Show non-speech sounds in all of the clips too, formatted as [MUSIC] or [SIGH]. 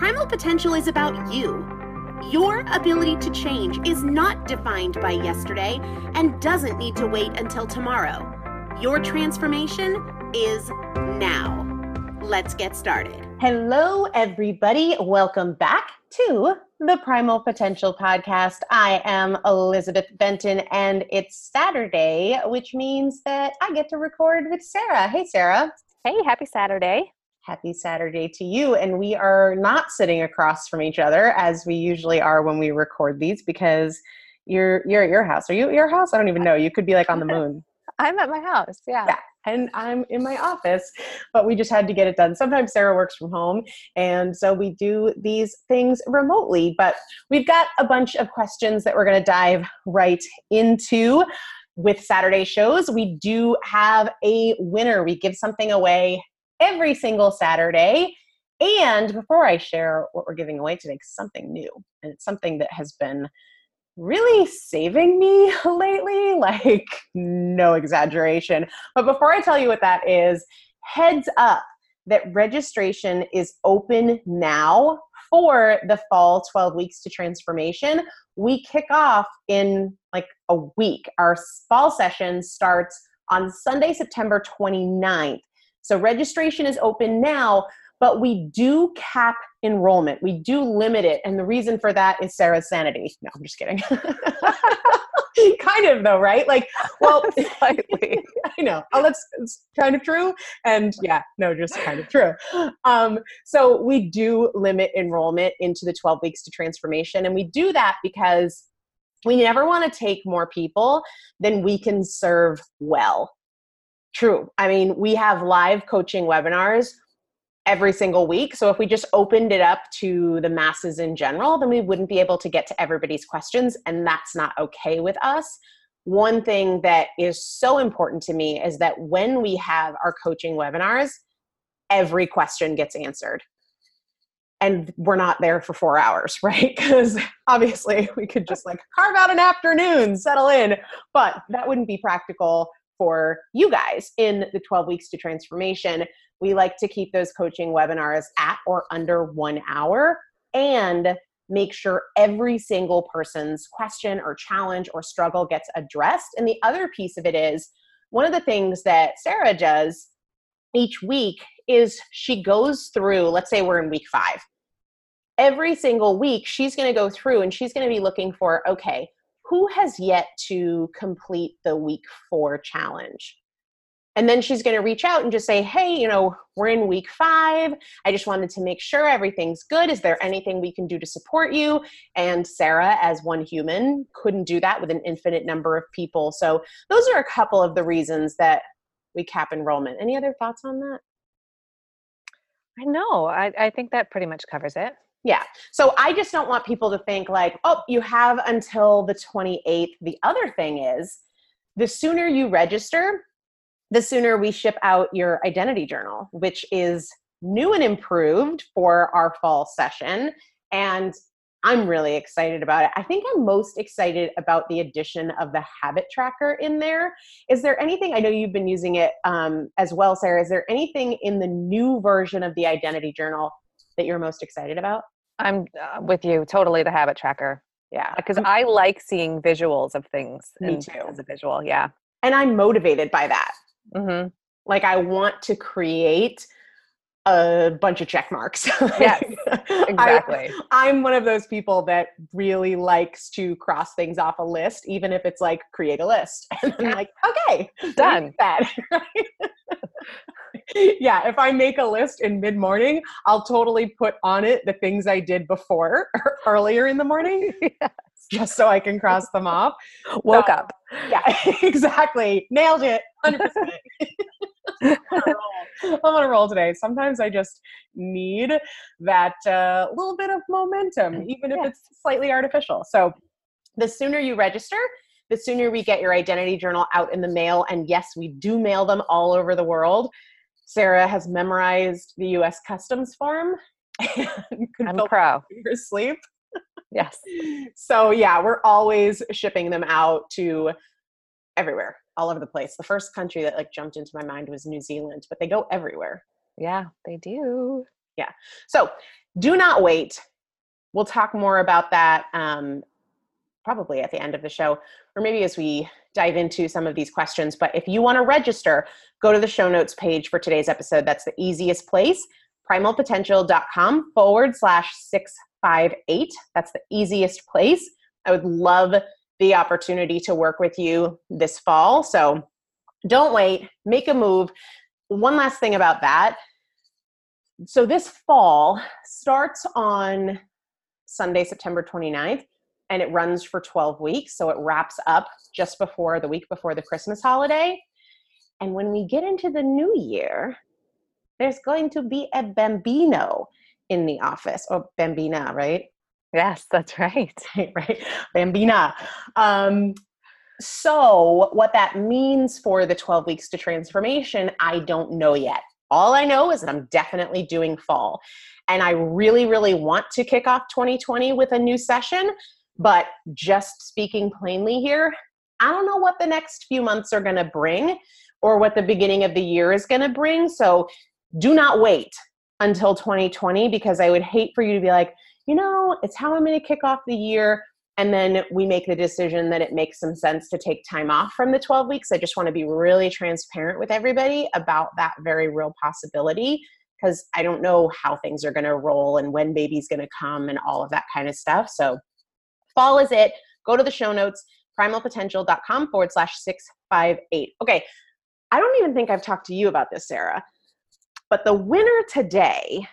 Primal potential is about you. Your ability to change is not defined by yesterday and doesn't need to wait until tomorrow. Your transformation is now. Let's get started. Hello, everybody. Welcome back to the Primal Potential Podcast. I am Elizabeth Benton, and it's Saturday, which means that I get to record with Sarah. Hey, Sarah. Hey, happy Saturday. Happy Saturday to you. And we are not sitting across from each other as we usually are when we record these because you're you're at your house. Are you at your house? I don't even know. You could be like on the moon. [LAUGHS] I'm at my house. Yeah. Yeah. And I'm in my office, but we just had to get it done. Sometimes Sarah works from home, and so we do these things remotely. But we've got a bunch of questions that we're going to dive right into with Saturday shows. We do have a winner. We give something away every single Saturday. And before I share what we're giving away today, something new, and it's something that has been really saving me [LAUGHS] lately, like no exaggeration. But before I tell you what that is, heads up that registration is open now for the fall 12 weeks to transformation. We kick off in like a week. Our fall session starts on Sunday, September 29th. So registration is open now, but we do cap enrollment. We do limit it. And the reason for that is Sarah's sanity. No, I'm just kidding. [LAUGHS] kind of though, right? Like, well, [LAUGHS] slightly. [LAUGHS] I know. Oh, that's it's kind of true. And yeah, no, just kind of true. Um, so we do limit enrollment into the 12 weeks to transformation. And we do that because we never want to take more people than we can serve well. True. I mean, we have live coaching webinars every single week. So if we just opened it up to the masses in general, then we wouldn't be able to get to everybody's questions, and that's not okay with us. One thing that is so important to me is that when we have our coaching webinars, every question gets answered. And we're not there for four hours, [LAUGHS] right? Because obviously we could just like carve out an afternoon, settle in, but that wouldn't be practical for you guys in the 12 weeks to transformation. We like to keep those coaching webinars at or under one hour and make sure every single person's question or challenge or struggle gets addressed. And the other piece of it is one of the things that Sarah does each week is she goes through, let's say we're in week five. Every single week, she's going to go through and she's going to be looking for, okay, who has yet to complete the week four challenge? And then she's going to reach out and just say, hey, you know, we're in week five. I just wanted to make sure everything's good. Is there anything we can do to support you? And Sarah, as one human, couldn't do that with an infinite number of people. So those are a couple of the reasons that we cap enrollment. Any other thoughts on that? I know. I, I think that pretty much covers it. Yeah. So I just don't want people to think like, oh, you have until the 28th. The other thing is, the sooner you register, the sooner we ship out your identity journal, which is new and improved for our fall session. And I'm really excited about it. I think I'm most excited about the addition of the habit tracker in there. Is there anything, I know you've been using it um, as well, Sarah, is there anything in the new version of the identity journal that you're most excited about? I'm uh, with you totally. The habit tracker. Yeah, because I like seeing visuals of things. Me too. As a visual, yeah. And I'm motivated by that. Mm-hmm. Like I want to create a bunch of check marks. [LAUGHS] yes, [LAUGHS] exactly. I, am one of those people that really likes to cross things off a list, even if it's like create a list. [LAUGHS] And I'm like, okay, done. That. [LAUGHS] yeah, if I make a list in mid morning, I'll totally put on it the things I did before or [LAUGHS] earlier in the morning. [LAUGHS] yes. Just so I can cross them off. Woke so, up. Yeah, exactly. Nailed it. 100%. I'm on a roll today. Sometimes I just need that uh, little bit of momentum, even if yeah. it's slightly artificial. So the sooner you register, the sooner we get your identity journal out in the mail. And yes, we do mail them all over the world. Sarah has memorized the US Customs form. [LAUGHS] I'm pro. Your sleep. Yes. so yeah, we're always shipping them out to everywhere, all over the place. The first country that like jumped into my mind was New Zealand, but they go everywhere. Yeah, they do. Yeah. So do not wait. We'll talk more about that um, probably at the end of the show, or maybe as we dive into some of these questions. But if you want to register, go to the show notes page for today's episode. That's the easiest place primalpotential.com forward slash 658. That's the easiest place. I would love the opportunity to work with you this fall. So don't wait, make a move. One last thing about that so this fall starts on Sunday, September 29th, and it runs for 12 weeks. So it wraps up just before the week before the Christmas holiday. And when we get into the new year, there's going to be a bambino in the office, or bambina, right? Yes, that's [LAUGHS] right. right, bambina. Um, so, what that means for the 12 weeks to transformation, I don't know yet. All I know is that I'm definitely doing fall. And I really, really want to kick off 2020 with a new session. But just speaking plainly here, I don't know what the next few months are going to bring or what the beginning of the year is going to bring. So do not wait until 2020 because I would hate for you to be like, you know, it's how I'm going to kick off the year. And then we make the decision that it makes some sense to take time off from the 12 weeks. I just want to be really transparent with everybody about that very real possibility because I don't know how things are going to roll and when baby's going to come and all of that kind of stuff. So, fall is it. Go to the show notes, primalpotential.com forward slash 658. Okay, I don't even think I've talked to you about this, Sarah, but the winner today,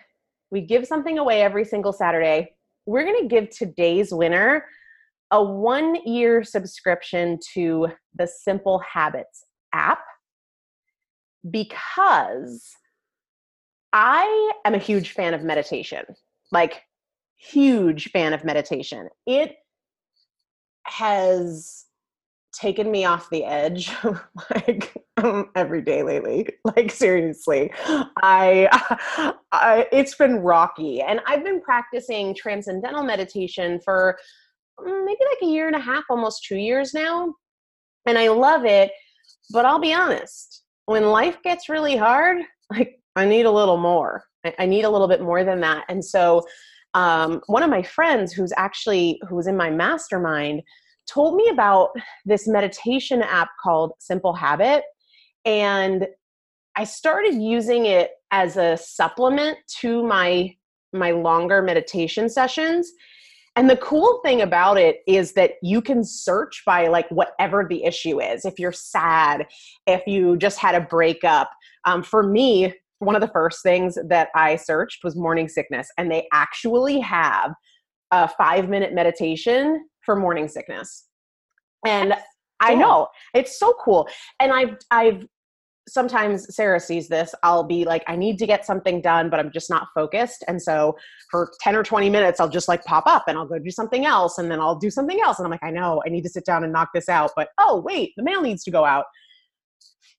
we give something away every single Saturday. We're going to give today's winner a one year subscription to the Simple Habits app because I am a huge fan of meditation. Like, huge fan of meditation. It has taken me off the edge [LAUGHS] like um, every day lately like seriously. I, [LAUGHS] I it's been rocky and i've been practicing transcendental meditation for mm, maybe like a year and a half almost two years now and i love it but i'll be honest when life gets really hard like i need a little more. I need a little bit more than that and so um, one of my friends who's actually who was in my mastermind told me about this meditation app called Simple Habit. And I started using it as a supplement to my my longer meditation sessions. And the cool thing about it is that you can search by like whatever the issue is. If you're sad, if you just had a breakup. Um, for me, one of the first things that I searched was morning sickness, and they actually have a five minute meditation for morning sickness. And. I know it's so cool. And I've, I've, sometimes Sarah sees this. I'll be like, I need to get something done, but I'm just not focused. And so for 10 or 20 minutes, I'll just like pop up and I'll go do something else. And then I'll do something else. And I'm like, I know I need to sit down and knock this out. But oh, wait, the mail needs to go out.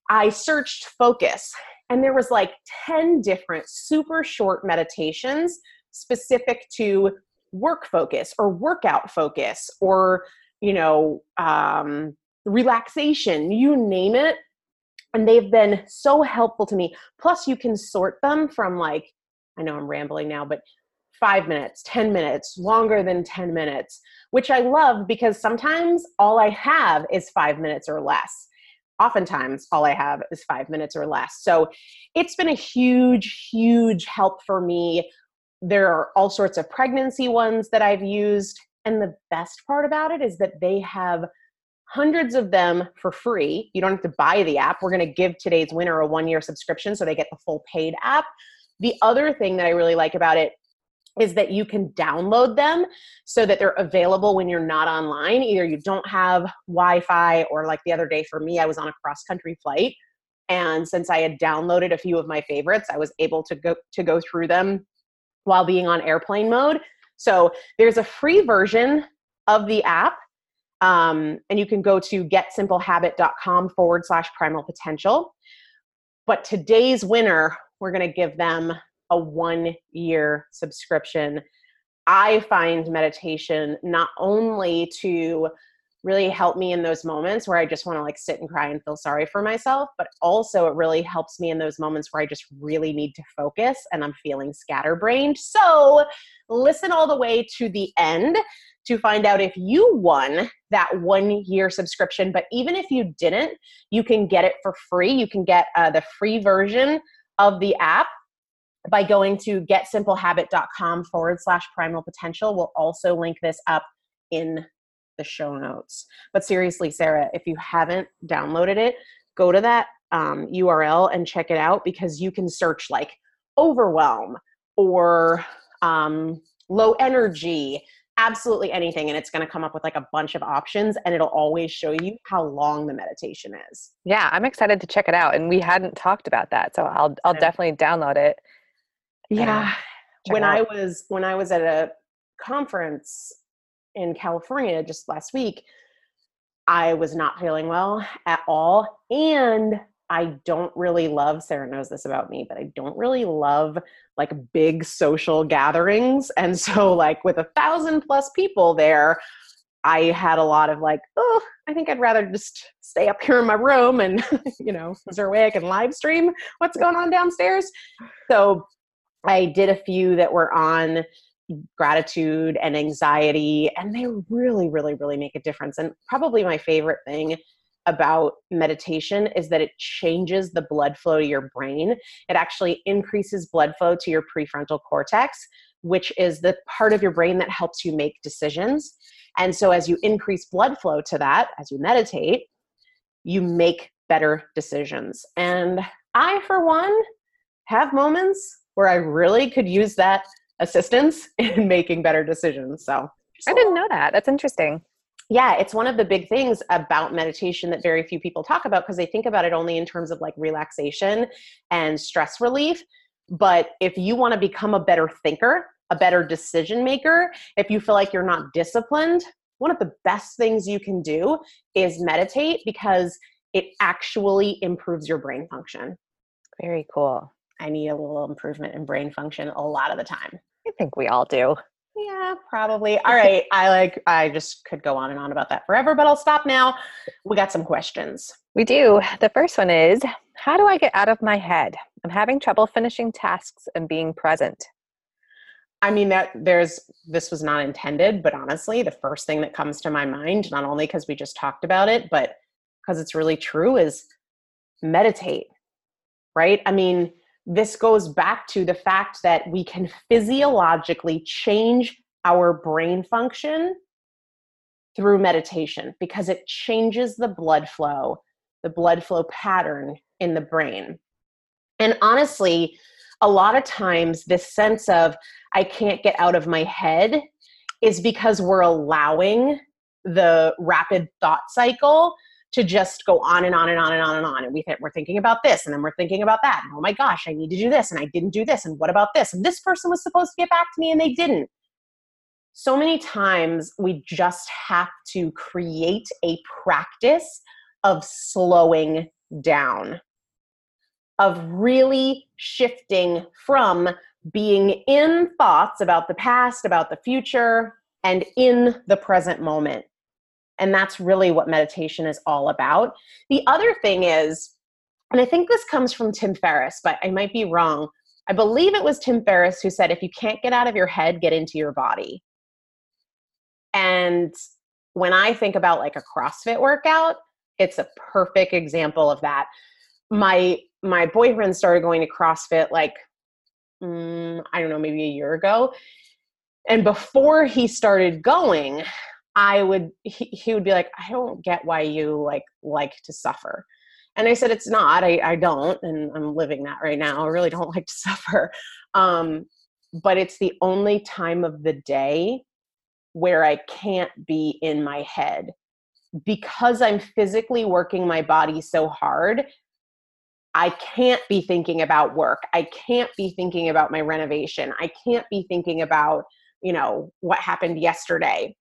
I searched focus and there was like 10 different super short meditations specific to work focus or workout focus or you know um, relaxation you name it. And they've been so helpful to me. Plus you can sort them from like i know i'm rambling now but five minutes 10 minutes longer than 10 minutes which i love because sometimes all i have is five minutes or less oftentimes all I have is five minutes or less. So it's been a huge, huge help for me. There are all sorts of pregnancy ones that I've used. And the best part about it is that they have hundreds of them for free. You don't have to buy the app. We're going to give today's winner a one year subscription so they get the full paid app. The other thing that I really like about it is that you can download them so that they're available when you're not online. Either you don't have Wi Fi, or like the other day for me, I was on a cross country flight. And since I had downloaded a few of my favorites, I was able to go to go through them while being on airplane mode. So there's a free version of the app. Um, and you can go to getsimplehabit.com forward slash primal potential. But today's winner, we're going to give them a one year subscription. I find meditation not only to really help me in those moments where I just want to like sit and cry and feel sorry for myself, but also it really helps me in those moments where I just really need to focus and I'm feeling scatterbrained. So listen all the way to the end to find out if you won that one year subscription. But even if you didn't, you can get it for free. You can get uh, the free version of the app by going to getsimplehabit.com forward slash primal potential. We'll also link this up in the show notes. But seriously, Sarah, if you haven't downloaded it, go to that um, URL and check it out because you can search like overwhelm or um, low energy, absolutely anything. And it's going to come up with like a bunch of options and it'll always show you how long the meditation is. Yeah, I'm excited to check it out. And we hadn't talked about that. So I'll, I'll definitely download it. Yeah. When I was, when I was at a conference in California just last week, I was not feeling well at all. And I don't really love, Sarah knows this about me, but I don't really love like big social gatherings. And so, like, with a thousand plus people there, I had a lot of like, oh, I think I'd rather just stay up here in my room and, [LAUGHS] you know, is there a way I can live stream what's going on downstairs? So I did a few that were on gratitude and anxiety, and they really, really, really make a difference. And probably my favorite thing about meditation is that it changes the blood flow to your brain. It actually increases blood flow to your prefrontal cortex, which is the part of your brain that helps you make decisions. And so, as you increase blood flow to that, as you meditate, you make better decisions. And I, for one, have moments where I really could use that assistance [LAUGHS] in making better decisions. So, I didn't know that. That's interesting yeah, it's one of the big things about meditation that very few people talk about because they think about it only in terms of like relaxation and stress relief. But if you want to become a better thinker, a better decision maker, if you feel like you're not disciplined, one of the best things you can do is meditate because it actually improves your brain function. Very cool. I need a little improvement in brain function a lot of the time. I think we all do. Yeah, probably. All right. I like, I just could go on and on about that forever, but I'll stop now. We got some questions. We do. The first one is How do I get out of my head? I'm having trouble finishing tasks and being present. I mean, that there's, this was not intended, but honestly, the first thing that comes to my mind, not only because we just talked about it, but because it's really true, is meditate, right? I mean, this goes back to the fact that we can physiologically change our brain function through meditation because it changes the blood flow, the blood flow pattern in the brain. And honestly, a lot of times, this sense of I can't get out of my head is because we're allowing the rapid thought cycle to just go on and on and on and on and on. And we th- we're thinking about this and then we're thinking about that. And, oh my gosh, I need to do this and I didn't do this. And what about this? And this person was supposed to get back to me and they didn't. So many times we just have to create a practice of slowing down, of really shifting from being in thoughts about the past, about the future, and in the present moment. And that's really what meditation is all about. The other thing is, and I think this comes from Tim Ferriss, but I might be wrong. I believe it was Tim Ferriss who said, if you can't get out of your head, get into your body. And when I think about like a CrossFit workout, it's a perfect example of that. My my boyfriend started going to CrossFit like mm, I don't know, maybe a year ago. And before he started going, I would he, he would be like, I don't get why you like like to suffer. And I said, it's not. I, I don't, and I'm living that right now. I really don't [LAUGHS] like to suffer. Um, but it's the only time of the day where I can't be in my head because I'm physically working my body so hard. I can't be thinking about work. I can't be thinking about my renovation. I can't be thinking about, you know, what happened yesterday.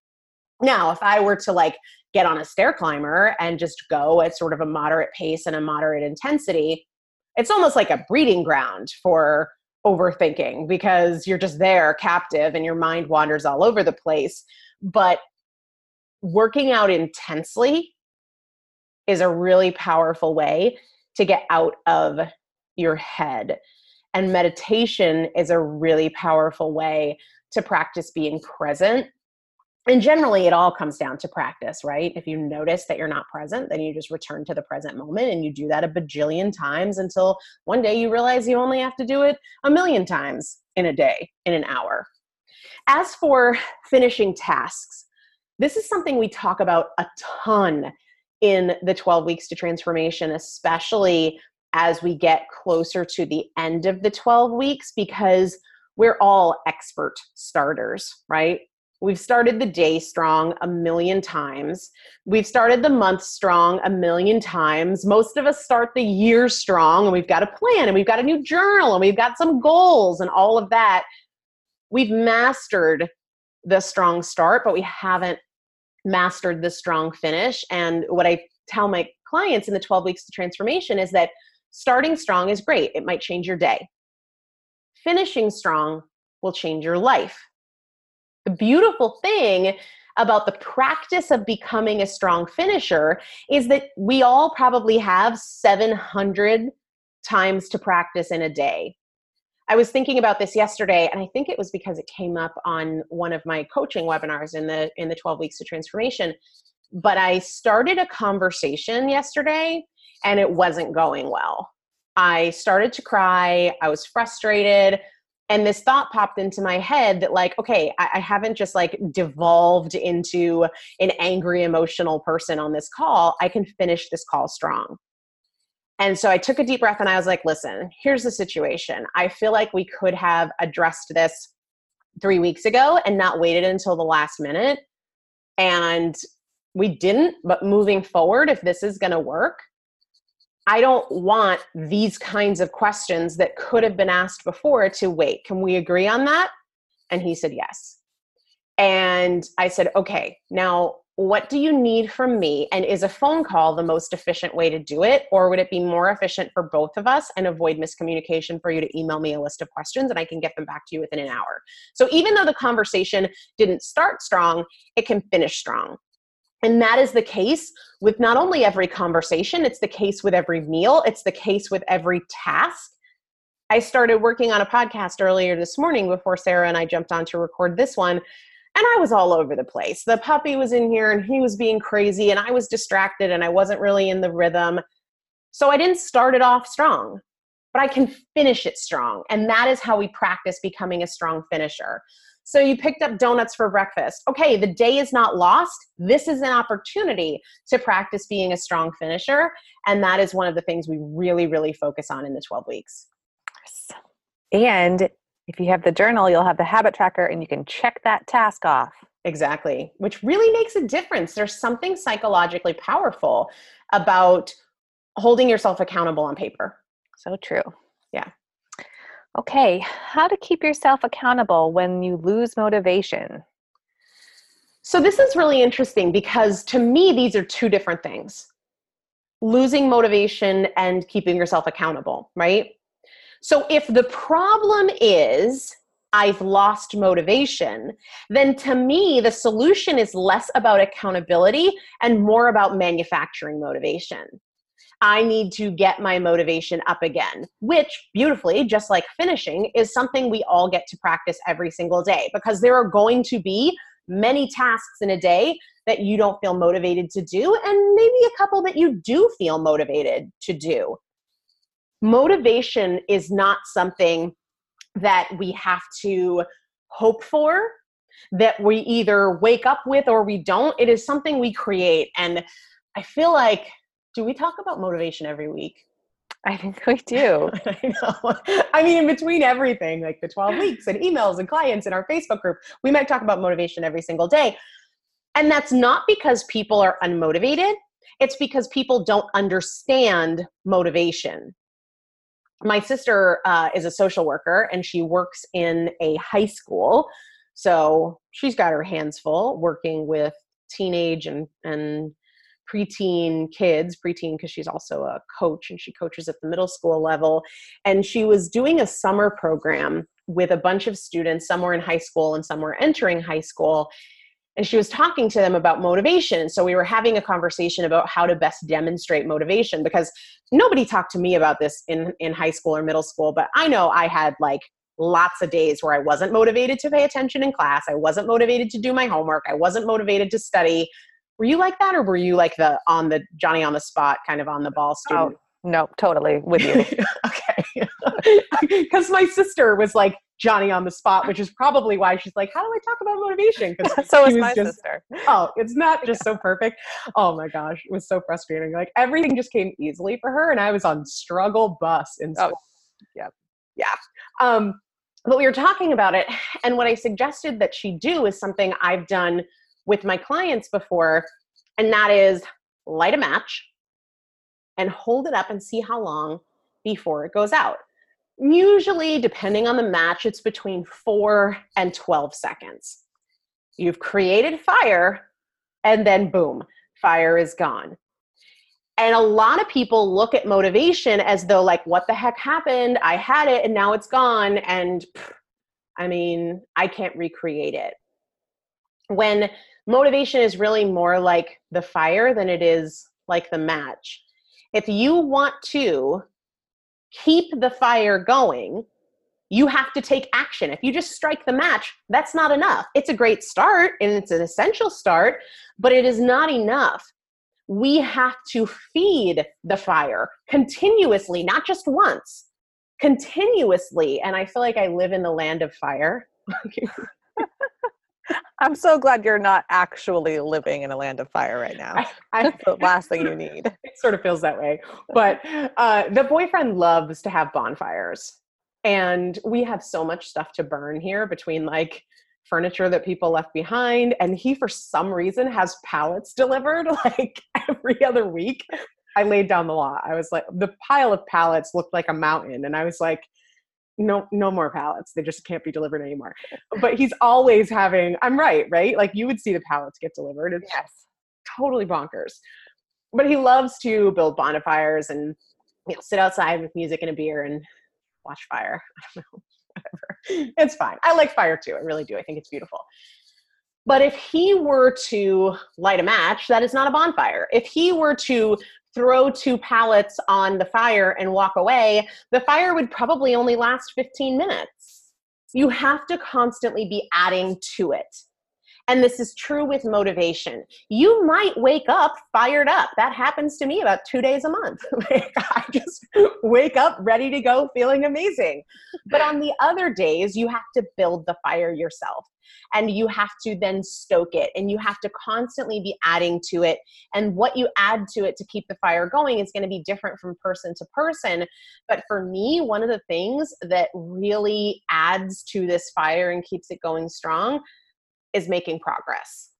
Now, if I were to like get on a stair climber and just go at sort of a moderate pace and a moderate intensity, it's almost like a breeding ground for overthinking because you're just there captive and your mind wanders all over the place. But working out intensely is a really powerful way to get out of your head. And meditation is a really powerful way to practice being present and generally it all comes down to practice right if you notice that you're not present then you just return to the present moment and you do that a bajillion times until one day you realize you only have to do it a million times in a day in an hour as for finishing tasks this is something we talk about a ton in the 12 weeks to transformation especially as we get closer to the end of the 12 weeks because we're all expert starters, right? We've started the day strong a million times. We've started the month strong a million times. Most of us start the year strong and we've got a plan and we've got a new journal and we've got some goals and all of that. We've mastered the strong start, but we haven't mastered the strong finish. And what I tell my clients in the 12 weeks to transformation is that starting strong is great, it might change your day. Finishing strong will change your life the beautiful thing about the practice of becoming a strong finisher is that we all probably have 700 times to practice in a day. I was thinking about this yesterday and I think it was because it came up on one of my coaching webinars in the in the 12 weeks to transformation. But I started a conversation yesterday and it wasn't going well. I started to cry, I was frustrated, and this thought popped into my head that like okay I, I, haven't just like devolved into an angry emotional person on this call. I can finish this call strong. And so i took a deep breath and i was like listen here's the situation. I feel like we could have addressed this three weeks ago and not waited until the last minute. And we didn't but moving forward if this is going to work I don't want these kinds of questions that could have been asked before to wait. Can we agree on that? And he said, yes. And I said, okay, now what do you need from me? And is a phone call the most efficient way to do it? Or would it be more efficient for both of us and avoid miscommunication for you to email me a list of questions and I can get them back to you within an hour? So even though the conversation didn't start strong, it can finish strong. And that is the case with not only every conversation, it's the case with every meal, it's the case with every task. I started working on a podcast earlier this morning before Sarah and I jumped on to record this one. And I was all over the place. The puppy was in here and he was being crazy, and I was distracted and I wasn't really in the rhythm. So I didn't start it off strong, but I can finish it strong. And that is how we practice becoming a strong finisher. So you picked up donuts for breakfast. Okay, the day is not lost. This is an opportunity to practice being a strong finisher. And that is one of the things we really, really focus on in the 12 weeks. And if you have the journal, you'll have the habit tracker and you can check that task off. Exactly, which really makes a difference. There's something psychologically powerful about holding yourself accountable on paper. So true. Yeah. Okay, how to keep yourself accountable when you lose motivation? So, this is really interesting because to me, these are two different things losing motivation and keeping yourself accountable, right? So, if the problem is I've lost motivation, then to me, the solution is less about accountability and more about manufacturing motivation. I need to get my motivation up again, which beautifully, just like finishing, is something we all get to practice every single day because there are going to be many tasks in a day that you don't feel motivated to do, and maybe a couple that you do feel motivated to do. Motivation is not something that we have to hope for, that we either wake up with or we don't. It is something we create. And I feel like do we talk about motivation every week? I think we do. [LAUGHS] I know. I mean, in between everything, like the 12 weeks and emails and clients and our Facebook group, we might talk about motivation every single day. And that's not because people are unmotivated, it's because people don't understand motivation. My sister uh, is a social worker and she works in a high school. So she's got her hands full working with teenage and, and preteen kids, preteen because she's also a coach and she coaches at the middle school level. And she was doing a summer program with a bunch of students, some were in high school and some were entering high school. And she was talking to them about motivation. So we were having a conversation about how to best demonstrate motivation because nobody talked to me about this in, in high school or middle school, but I know I had like lots of days where I wasn't motivated to pay attention in class. I wasn't motivated to do my homework. I wasn't motivated to study. Were you like that, or were you like the on the Johnny on the spot kind of on the ball student? Oh, no, totally with you. [LAUGHS] okay. [LAUGHS] Because my sister was like Johnny on the spot, which is probably why she's like, "How do I talk about motivation?" Because [LAUGHS] so is my just, sister. Oh, it's not just so perfect. Oh my gosh, it was so frustrating. Like everything just came easily for her, and I was on struggle bus in oh, school. Oh, yeah, yeah. Um, but we were talking about it, and what I suggested that she do is something I've done with my clients before, and that is light a match and hold it up and see how long before it goes out. Usually, depending on the match, it's between four and 12 seconds. You've created fire, and then boom, fire is gone. And a lot of people look at motivation as though, like, what the heck happened? I had it and now it's gone. And I mean, I can't recreate it. When motivation is really more like the fire than it is like the match. If you want to keep the fire going, you have to take action. If you just strike the match, that's not enough. It's a great start and it's an essential start, but it is not enough. We have to feed the fire continuously, not just once, continuously. And I feel like I live in the land of fire. [LAUGHS] I'm so glad you're not actually living in a land of fire right now. I, That's the last thing you need. [LAUGHS] It sort of feels that way. But uh, the boyfriend loves to have bonfires. And we have so much stuff to burn here between like furniture that people left behind. And he, for some reason, has pallets delivered [LAUGHS] like every other week. I laid down the law. I was like, the pile of pallets looked like a mountain. And I was like, no no more pallets. They just can't be delivered anymore. But he's always having i'm right right? Like you would see the pallets get delivered. It's yes. totally bonkers. But he loves to build bonfires and you know sit outside with music and a beer and watch fire. [LAUGHS] I don't know whatever. It's fine. I like fire too. I really do. I think it's beautiful. But if he were to light a match, that is not a bonfire. If he were to throw two pallets on the fire and walk away, the fire would probably only last 15 minutes. You have to constantly be adding to it. And this is true with motivation. You might wake up fired up. That happens to me about two days a month. [LAUGHS] I just wake up ready to go, feeling amazing. But on the other days, you have to build the fire yourself and you have to then stoke it and you have to constantly be adding to it. And what you add to it to keep the fire going is going to be different from person to person. But for me, one of the things that really adds to this fire and keeps it going strong is making progress.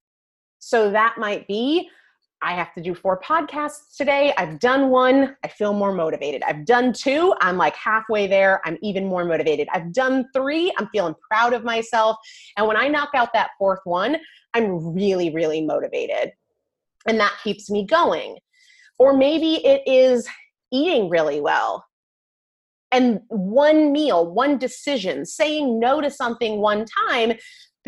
So that might be I have to do four podcasts today. I've done one. I feel more motivated. I've done two. I'm like halfway there. I'm even more motivated. I've done three. I'm feeling proud of myself. And when I knock out that fourth one, I'm really, really motivated. And that keeps me going. Or maybe it is eating really well. And one meal, one decision, saying no to something one time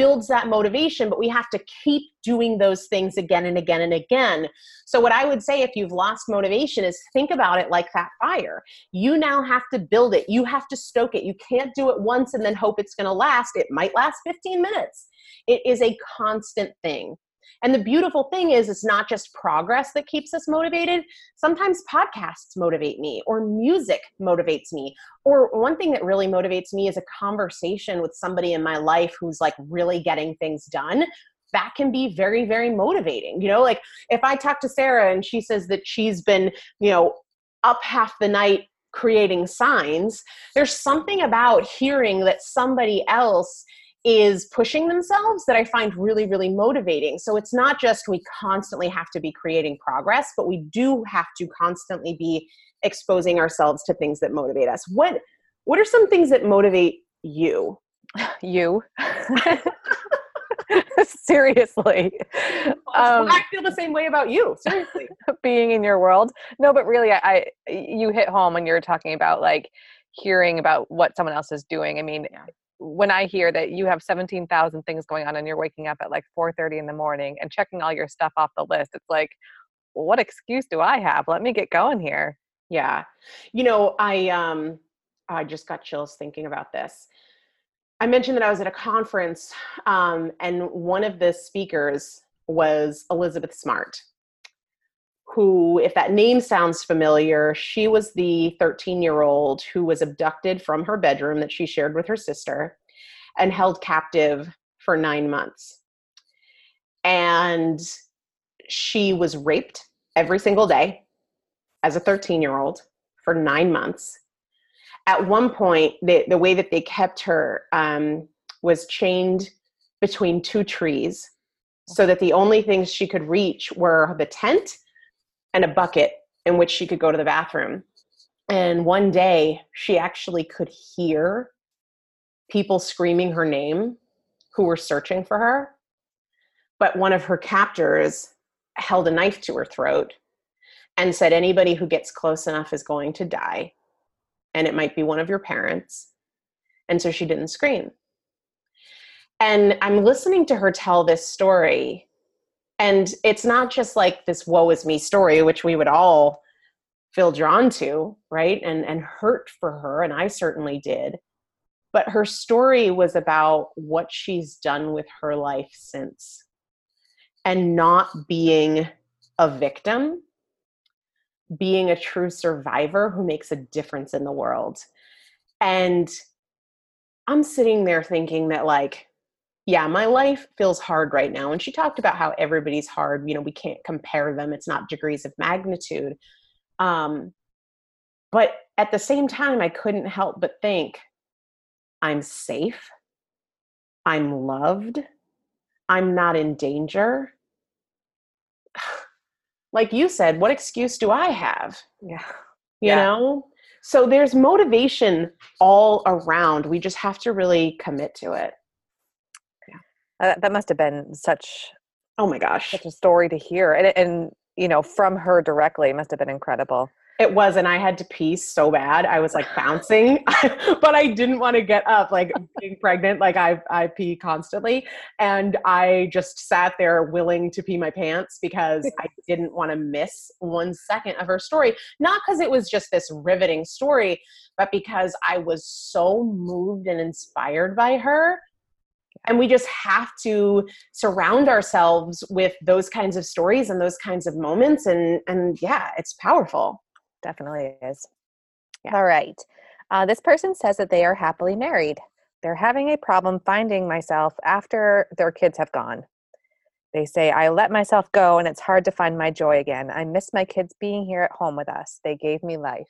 builds that motivation, but we have to keep doing those things again and again and again. So, what I would say if you've lost motivation is think about it like that fire. You now have to build it, you have to stoke it. You can't do it once and then hope it's going to last. It might last 15 minutes. It is a constant thing. And the beautiful thing is, it's not just progress that keeps us motivated. Sometimes podcasts motivate me, or music motivates me. Or one thing that really motivates me is a conversation with somebody in my life who's like really getting things done. That can be very, very motivating. You know, like if I talk to Sarah and she says that she's been, you know, up half the night creating signs, there's something about hearing that somebody else is pushing themselves that I find really, really motivating. So it's not just we constantly have to be creating progress, but we do have to constantly be exposing ourselves to things that motivate us. What what are some things that motivate you? [LAUGHS] You. [LAUGHS] Seriously. Um, I feel the same way about you. Seriously. [LAUGHS] being in your world. No, but really I, I you hit home when you're talking about like hearing about what someone else is doing. I mean, when I hear that you have 17,000 things going on and you're waking up at like 4:30 in the morning and checking all your stuff off the list, it's like, well, what excuse do I have? Let me get going here. Yeah. You know, I um I just got chills thinking about this. I mentioned that I was at a conference um, and one of the speakers was Elizabeth Smart who, if that name sounds familiar, she was the 13 year old who was abducted from her bedroom that she shared with her sister. and held captive for nine months. And she was raped every single day as a 13 year old for nine months. At one point, the, the way that they kept her um, was chained between two trees so that the only things she could reach were the tent and a bucket in which she could go to the bathroom. And one day, she actually could hear people screaming her name who were searching for her. But one of her captors held a knife to her throat and said, Anybody who gets close enough is going to die. And it might be one of your parents. And so she didn't scream. And I'm listening to her tell this story. And it's not just like this woe is me story, which we would all feel drawn to, right? And and hurt for her, and I certainly did. But her story was about what she's done with her life since and not being a victim, being a true survivor who makes a difference in the world. And I'm sitting there thinking that, like, yeah, my life feels hard right now. And she talked about how everybody's hard. You know, we can't compare them, it's not degrees of magnitude. Um, but at the same time, I couldn't help but think I'm safe, I'm loved, I'm not in danger. [SIGHS] Like you said, what excuse do I have? Yeah. You Yeah. know? So there's motivation all around. We just have to really commit to it. Uh, that must have been such Oh my gosh. such a story to hear, and and you know from her directly it must have been incredible. It was, and I had to pee so bad. I was like bouncing, [LAUGHS] but I didn't want to get up. Like being pregnant, like I I pee constantly, and I just sat there willing to pee my pants because I [LAUGHS] didn't want to miss one second of her story. Not because it was just this riveting story, but because I was so moved and inspired by her. And we just have to surround ourselves with those kinds of stories and those kinds of moments, and and yeah, it's powerful. Definitely is. Yeah. All right. Uh, this person says that they are happily married. They're having a problem finding myself after their kids have gone. They say, I let myself go and it's hard to find my joy again. I miss my kids being here at home with us. They gave me life.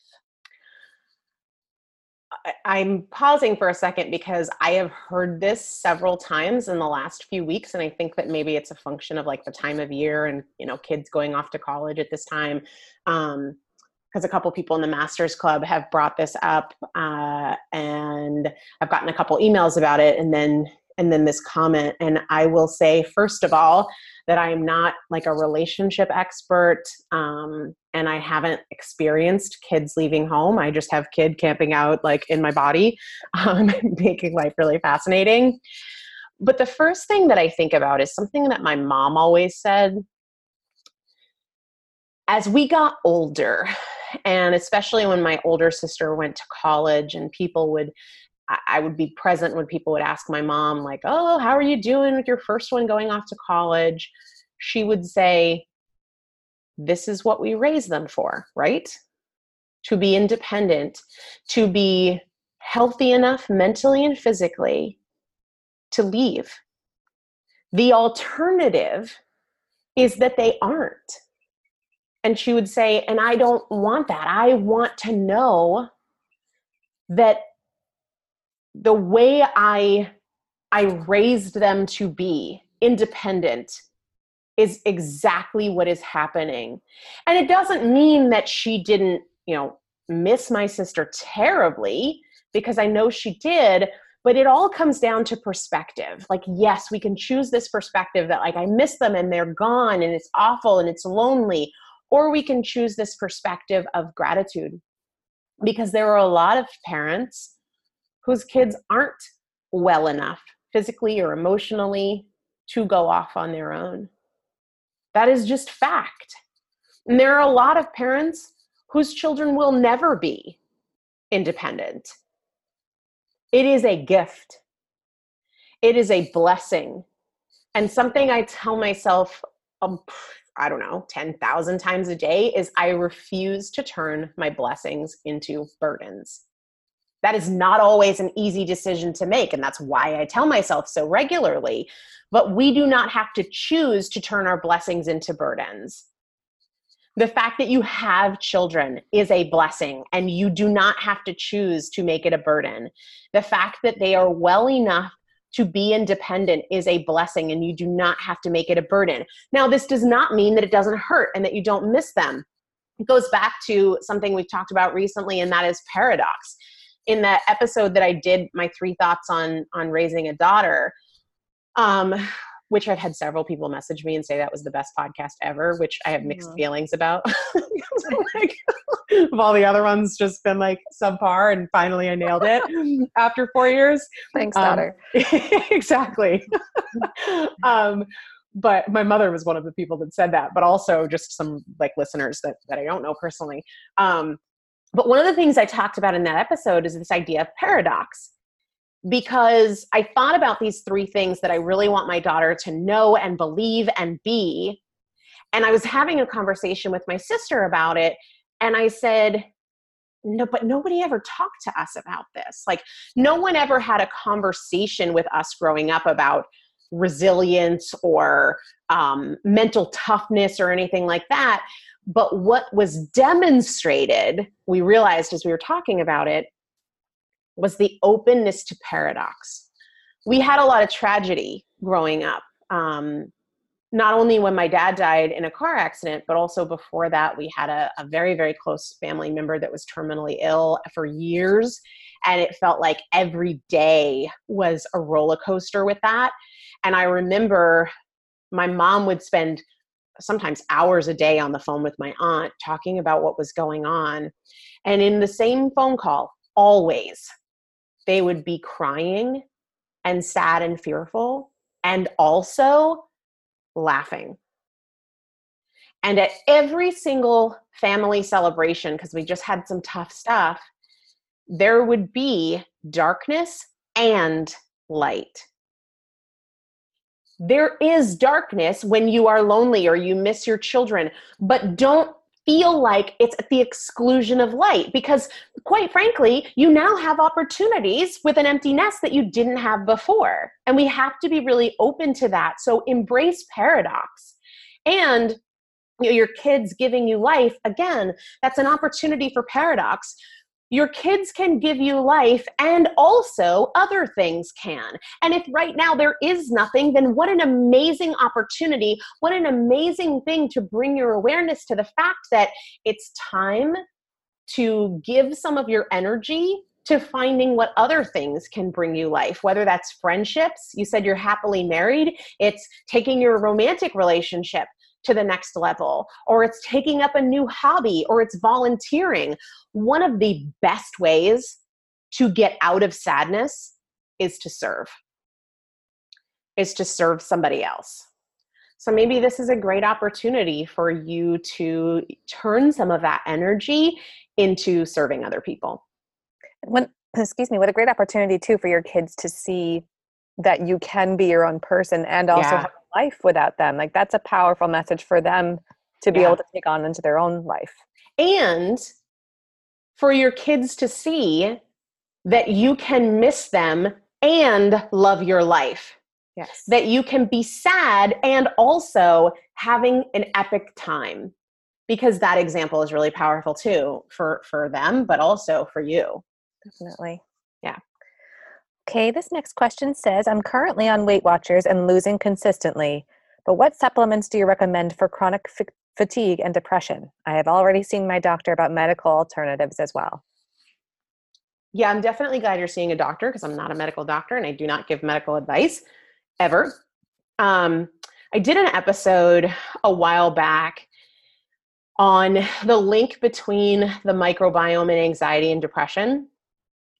I'm pausing for a second because I have heard this several times in the last few weeks, and I think that maybe it's a function of like the time of year and you know kids going off to college at this time. Um, because a couple people in the Masters Club have brought this up, uh, and I've gotten a couple emails about it, and then and then this comment. And I will say, first of all, that I am not like a relationship expert, um, and I haven't experienced kids leaving home. I just have kid camping out like in my body, [LAUGHS] um, making life really fascinating. But the first thing that I think about is something that my mom always said. As we got older, and especially when my older sister went to college, and people would I- would be present when people would ask my mom, like, oh, how are you doing with your first one going off to college? She would say, this is what we raise them for, right? To be independent, to be healthy enough mentally and physically to leave. The alternative is that they aren't. And she would say, and I don't want that. I want to know that the way I I raised them to be independent is exactly what is happening. And it doesn't mean that she didn't, you know, miss my sister terribly because I know she did, but it all comes down to perspective. Like yes, we can choose this perspective that like I miss them and they're gone and it's awful and it's lonely, or we can choose this perspective of gratitude. Because there are a lot of parents whose kids aren't well enough physically or emotionally to go off on their own. That is just fact. And there are a lot of parents whose children will never be independent. It is a gift, it is a blessing. And something I tell myself, um, I don't know, 10,000 times a day is I refuse to turn my blessings into burdens. That is not always an easy decision to make. And that's why I tell myself so regularly. But we do not have to choose to turn our blessings into burdens. The fact that you have children is a blessing, and you do not have to choose to make it a burden. The fact that they are well enough to be independent is a blessing, and you do not have to make it a burden. Now, this does not mean that it doesn't hurt and that you don't miss them. It goes back to something we've talked about recently, and that is paradox. In that episode that I did, my three thoughts on on raising a daughter, um, which I've had several people message me and say that was the best podcast ever, which I have mixed mm-hmm. feelings about. [LAUGHS] [LAUGHS] like, of all the other ones, just been like subpar, and finally I nailed it [LAUGHS] after four years. Thanks, um, daughter. exactly. um, but my mother was one of the people that said that, but also just some like listeners that that I don't know personally. Um, but one of the things I talked about in that episode is this idea of paradox because I thought about these three things that I really want my daughter to know and believe and be. And I was having a conversation with my sister about it. And I said, no, but nobody ever talked to us about this. Like, no one ever had a conversation with us growing up about resilience or um, mental toughness or anything like that. But what was demonstrated, we realized as we were talking about it, was the openness to paradox. We had a lot of tragedy growing up. Um, not only when my dad died in a car accident, but also before that, we had a, a, very, very close family member that was terminally ill for years. And it felt like every day was a roller coaster with that. And I remember my mom would spend sometimes hours a day on the phone with my aunt talking about what was going on. And in the same phone call, always they would be crying and sad and fearful and also laughing. And at every single family celebration, because we just had some tough stuff, there would be darkness and light. There is darkness when you are lonely or you miss your children, but don't feel like it's at the exclusion of light because quite frankly you now have opportunities with an empty nest that you didn't have before. And we have to be really open to that. So embrace paradox. And you know, your kids giving you life again that's an opportunity for paradox your kids can give you life and also other things can. And if right now there is nothing, then what an amazing opportunity, what an amazing thing to bring your awareness to the fact that it's time to give some of your energy to finding what other things can bring you life, whether that's friendships. You said you're happily married, it's taking your romantic relationship to the next level, or it's taking up a new hobby, or it's volunteering. One of the best ways to get out of sadness is to serve, is to serve somebody else. So maybe this is a great opportunity for you to turn some of that energy into serving other people. When, excuse me, what a great opportunity too for your kids to see that you can be your own person and also yeah. have life without them. Like that's a powerful message for them to be yeah. able to take on into their own life. And for your kids to see that you can miss them and love your life. Yes. That you can be sad and also having an epic time. Because that example is really powerful too for for them but also for you. Definitely. Okay, this next question says I'm currently on Weight Watchers and losing consistently, but what supplements do you recommend for chronic f- fatigue and depression? I have already seen my doctor about medical alternatives as well. Yeah, I'm definitely glad you're seeing a doctor because I'm not a medical doctor and I do not give medical advice ever. Um, I did an episode a while back on the link between the microbiome and anxiety and depression.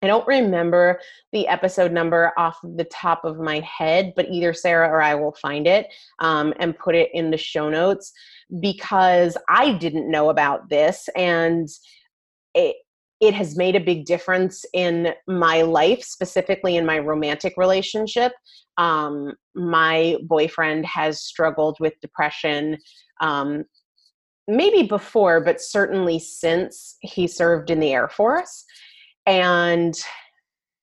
I don't remember the episode number off the top of my head, but either Sarah or I will find it um, and put it in the show notes because I didn't know about this and it it has made a big difference in my life, specifically in my romantic relationship. Um, my boyfriend has struggled with depression um, maybe before, but certainly since he served in the Air Force And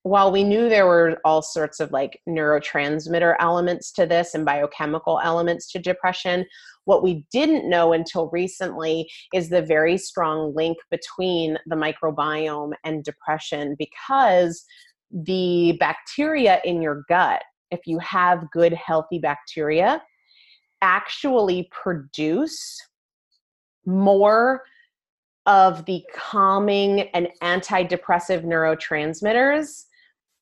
while we knew there were all sorts of like neurotransmitter elements to this and biochemical elements to depression, what we didn't know until recently is the very strong link between the microbiome and depression because the bacteria in your gut, if you have good, healthy bacteria, actually produce more of the calming and antidepressive neurotransmitters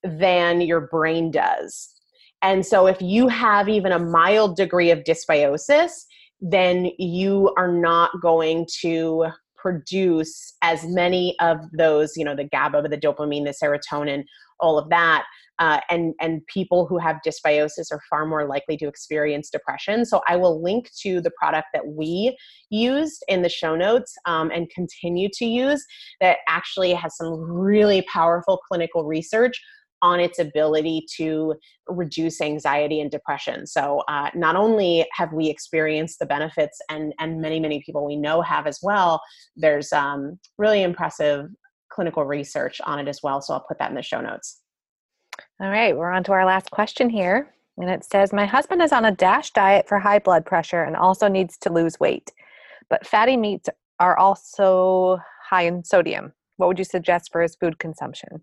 than your brain does. And so, if you have even a mild degree of dysbiosis, then you are not going to produce as many of those, you know, the GABA, the dopamine, the serotonin, all of that. Uh, and and people who have dysbiosis are far more likely to experience depression. So I will link to the product that we used in the show notes um, and continue to use that actually has some really powerful clinical research on its ability to reduce anxiety and depression. So, uh, not only have we experienced the benefits, and and many many people we know have as well. There's um, really impressive clinical research on it as well. So I'll put that in the show notes. All right, we're on to our last question here. And it says, My husband is on a DASH diet for high blood pressure and also needs to lose weight. But fatty meats are also high in sodium. What would you suggest for his food consumption?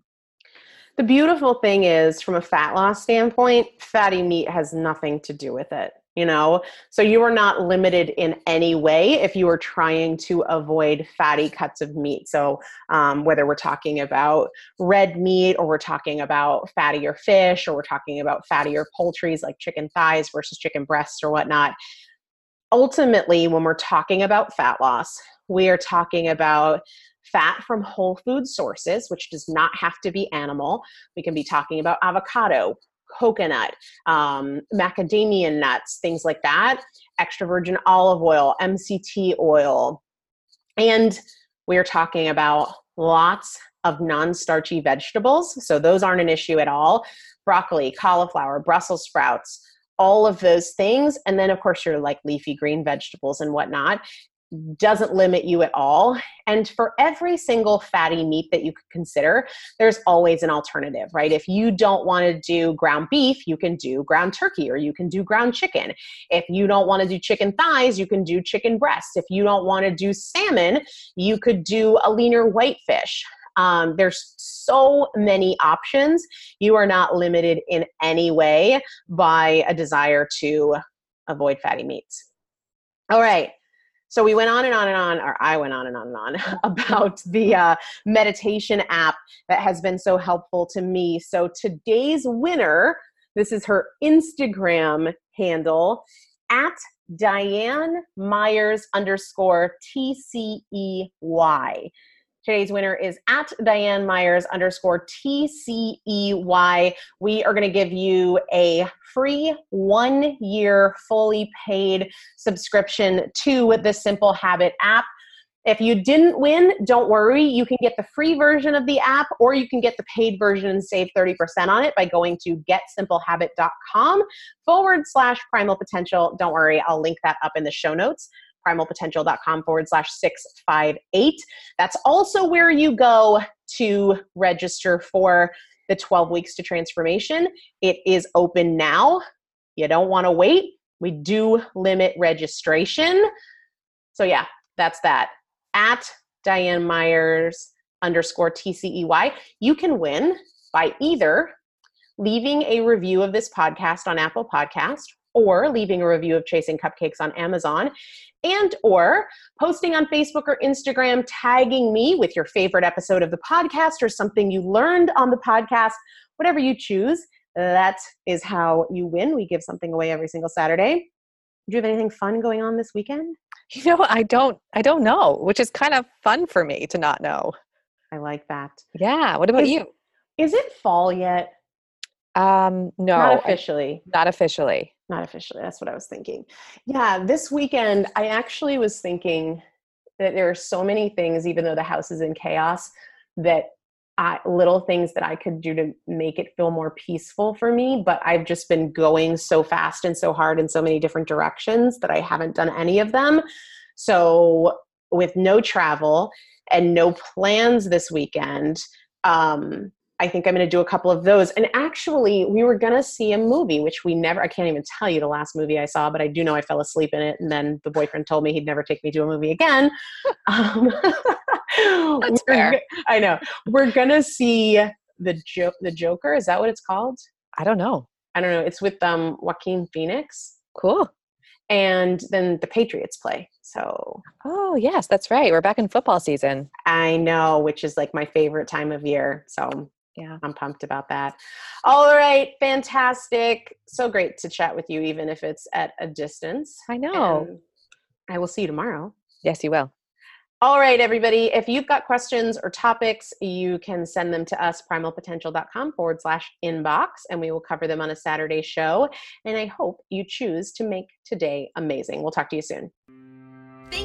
The beautiful thing is, from a fat loss standpoint, fatty meat has nothing to do with it. You know, so you are not limited in any way if you are trying to avoid fatty cuts of meat. So, um, whether we're talking about red meat or we're talking about fattier fish or we're talking about fattier poultries like chicken thighs versus chicken breasts or whatnot, ultimately, when we're talking about fat loss, we are talking about fat from whole food sources, which does not have to be animal. We can be talking about avocado, coconut, um, macadamia nuts, things like that, extra virgin olive oil, MCT oil. And we're talking about lots of non starchy vegetables. So those aren't an issue at all. Broccoli, cauliflower, Brussels sprouts, all of those things. And then, of course, your like leafy green vegetables and whatnot doesn't limit you at all. And for every single fatty meat that you could consider, there's always an alternative, right? If you don't want to do ground beef, you can do ground turkey or you can do ground chicken. If you don't want to do chicken thighs, you can do chicken breast. If you don't want to do salmon, you could do a leaner whitefish. Um, there's so many options. You are not limited in any way by a desire to avoid fatty meats. All right so we went on and on and on or i went on and on and on [LAUGHS] about the uh, meditation app that has been so helpful to me. So today's winner this is her instagram handle at diane myers underscore tcey Today's winner is at Diane Myers underscore TCEY. We are going to give you a free one year fully paid subscription to the Simple Habit app. If you didn't win, don't worry. You can get the free version of the app or you can get the paid version and save 30% on it by going to getsimplehabit.com forward slash primal potential. Don't worry, I'll link that up in the show notes primalpotential.com forward slash 658. That's also where you go to register for the 12 weeks to transformation. It is open now. You don't want to wait. We do limit registration. So, yeah, that's that. At Diane Myers underscore TCEY, you can win by either leaving a review of this podcast on Apple Podcast or leaving a review of Chasing Cupcakes on Amazon and or posting on Facebook or Instagram tagging me with your favorite episode of the podcast or something you learned on the podcast, whatever you choose. That is how you win. We give something away every single Saturday. Do you have anything fun going on this weekend? You know, I don't I don't know, which is kind of fun for me to not know. I like that. Yeah. What about is, you? Is it fall yet? Um, no, not officially. I, not officially. Not officially. That's what I was thinking. Yeah, this weekend I actually was thinking that there are so many things, even though the house is in chaos, that I, little things that I could do to make it feel more peaceful for me. But I've just been going so fast and so hard in so many different directions that I haven't done any of them. So, with no travel and no plans this weekend, um, I think I'm going to do a couple of those. And actually, we were going to see a movie, which we never, I can't even tell you the last movie I saw, but I do know I fell asleep in it. And then the boyfriend told me he'd never take me to a movie again. [LAUGHS] um, [LAUGHS] That's fair. I know. We're going to see the, jo- the Joker. Is that what it's called? I don't know. I don't know. It's with um, Joaquin Phoenix. Cool. And then the Patriots play. So. Oh, yes, that's right. We're back in football season. I know, which is like my favorite time of year. So Yeah. I'm pumped about that. All right, fantastic. So great to chat with you, even if it's at a distance. I know. And I will see you tomorrow. Yes, you will. All right, everybody. If you've got questions or topics, you can send them to us, primalpotential.com forward slash inbox, and we will cover them on a Saturday show. And I hope you choose to make today amazing. We'll talk to you soon.